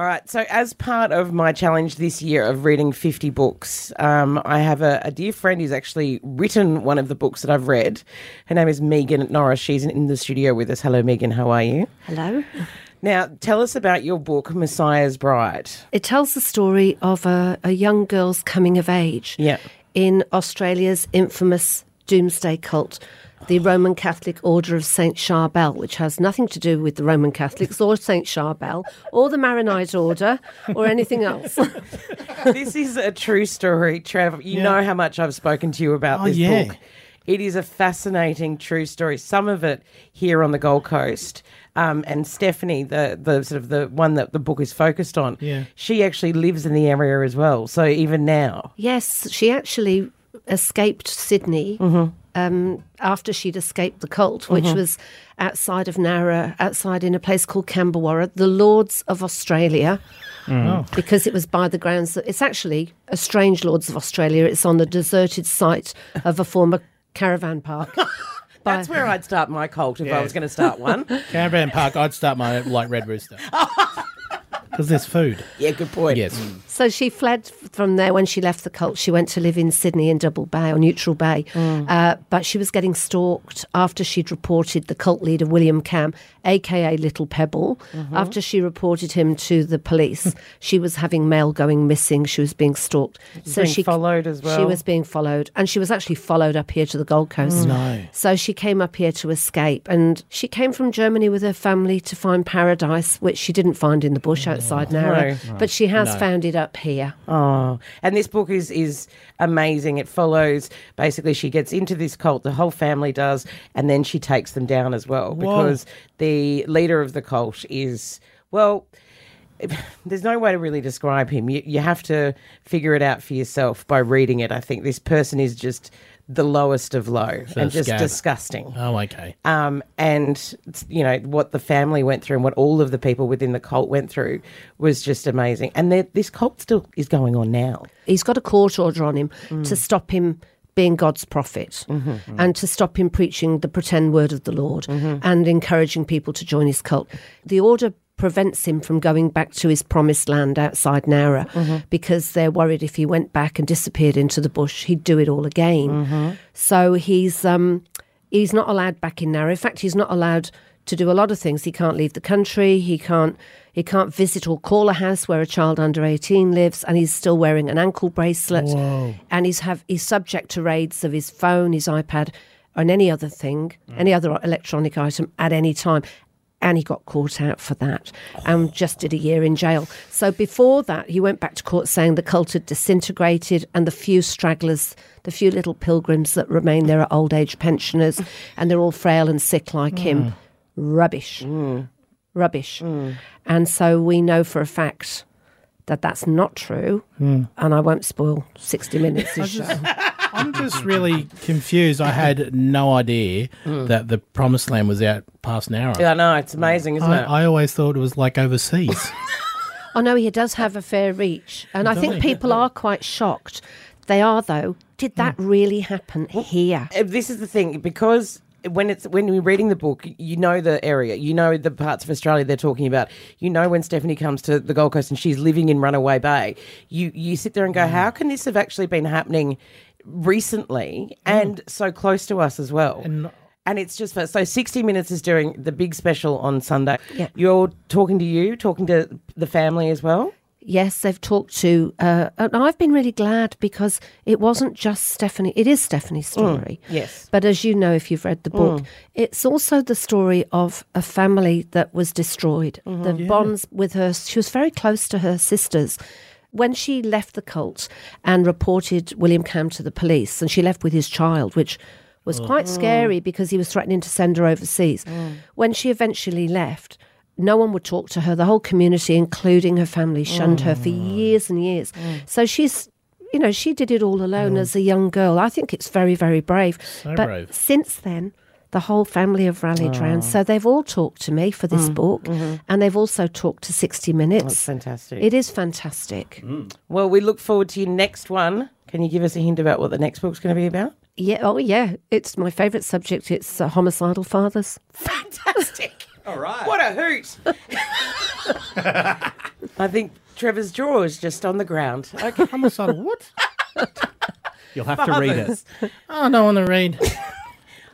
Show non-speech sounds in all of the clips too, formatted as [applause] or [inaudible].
All right. So, as part of my challenge this year of reading 50 books, um, I have a, a dear friend who's actually written one of the books that I've read. Her name is Megan Norris. She's in the studio with us. Hello, Megan. How are you? Hello. Now, tell us about your book, Messiah's Bride. It tells the story of a, a young girl's coming of age Yeah. in Australia's infamous doomsday cult, the Roman Catholic Order of Saint Charbel, which has nothing to do with the Roman Catholics or Saint Charbel or the Maronite Order or anything else. [laughs] this is a true story, Trev. You Yeah. know how much I've spoken to you about Oh, this yeah. book. It is a fascinating true story. Some of it here on the Gold Coast. Um, and Stephanie, the the sort of the one that the book is focused on, Yeah. she actually lives in the area as well. So even now, yes, she actually escaped Sydney mm-hmm. um, after she'd escaped the cult, which mm-hmm. was outside of Nowra, outside in a place called Cambewarra, the Lords of Australia. Mm. Oh. because it was by the grounds that it's actually a strange Lords of Australia. It's on the deserted site of a former caravan park. [laughs] That's where I'd start my cult if I was going to start one. [laughs] Caravan Park, I'd start my like Red Rooster. [laughs] Because there's food. yeah, good point. Yes. Mm. So she fled from there when she left the cult. She went to live in Sydney in Double Bay or Neutral Bay. Mm. Uh, but she was getting stalked after she'd reported the cult leader, William Kamm, aka Little Pebble. Mm-hmm. After she reported him to the police, [laughs] she was having mail going missing. She was being stalked. so being she followed as well. She was being followed. And she was actually followed up here to the Gold Coast. Mm. No. So she came up here to escape, and she came from Germany with her family to find paradise, which she didn't find in the bush outside Nowra, No. but she has No. found it up here. Oh, and this book is is amazing. It follows basically she gets into this cult, the whole family does, and then she takes them down as well because the leader of the cult is well. There's no way to really describe him. You, you have to figure it out for yourself by reading it. I think this person is just the lowest of low and just scab. disgusting. Oh, okay. Um, and you know what the family went through and what all of the people within the cult went through was just amazing. And this cult still is going on now. He's got a court order on him mm. to stop him being God's prophet mm-hmm, mm-hmm. and to stop him preaching the pretend word of the Lord mm-hmm. and encouraging people to join his cult. The order prevents him from going back to his promised land outside Nowra mm-hmm. because they're worried if he went back and disappeared into the bush, he'd do it all again. Mm-hmm. So he's um, he's not allowed back in Nowra. In fact, he's not allowed to do a lot of things. He can't leave the country. He can't he can't visit or call a house where a child under eighteen lives, and he's still wearing an ankle bracelet. And he's have he's subject to raids of his phone, his iPad, and any other thing, mm. any other electronic item at any time. And he got caught out for that and just did a year in jail. So before that, he went back to court saying the cult had disintegrated and the few stragglers, the few little pilgrims that remain there are old age pensioners and they're all frail and sick like him. Rubbish. Rubbish. And so we know for a fact that that's not true. And I won't spoil 60 minutes of [laughs] show. [laughs] I'm just really confused. I had no idea that the Promised Land was out past Nowra. Yeah, I know it's amazing, isn't it? I, I always thought it was like overseas. [laughs] Oh no, he does have a fair reach, and I think people are quite shocked. They are, though. Did that really happen here? Uh, this is the thing because when it's when you're reading the book, you know the area, you know the parts of Australia they're talking about. You know when Stephanie comes to the Gold Coast and she's living in Runaway Bay. You you sit there and go, how can this have actually been happening recently mm. and so close to us as well? And- And it's just for, so 60 Minutes is doing the big special on Sunday. Yeah. You're talking to you, talking to the family as well. Yes, they've talked to, uh, and I've been really glad because it wasn't just Stephanie. It is Stephanie's mm, story. yes. But as you know, if you've read the book, mm. it's also the story of a family that was destroyed. Mm-hmm. The bonds with her, she was very close to her sisters. When she left the cult and reported William Kamm to the police, and she left with his child, which was oh. quite scary mm. because he was threatening to send her overseas. Mm. When she eventually left, no one would talk to her. The whole community, including her family, shunned her for mm. years and years. So she's, you know, she did it all alone as a young girl. I think it's very, very brave. So but brave. since then, the whole family have rallied round. So they've all talked to me for this mm. book, mm-hmm. and they've also talked to 60 That's Minutes. fantastic. It is fantastic. Mm. well, we look forward to your next one. Can you give us a hint about what the next book's going to be about? Yeah, oh yeah, it's my favourite subject. It's uh, homicidal fathers. Fantastic. [laughs] All right. What a hoot. [laughs] I think Trevor's jaw is just on the ground. Okay. Homicidal what? [laughs] You'll have to read it. Fathers. Oh, no one to read.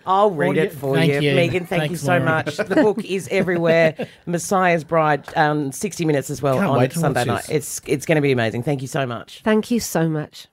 I'll read Audio- it for Thank you. you. Megan, thank you so Lauren. much. The book is [laughs] everywhere. Messiah's Bride, um, 60 minutes as well Can't on Sunday night. this. It's it's going to be amazing. Thank you so much. Thank you so much.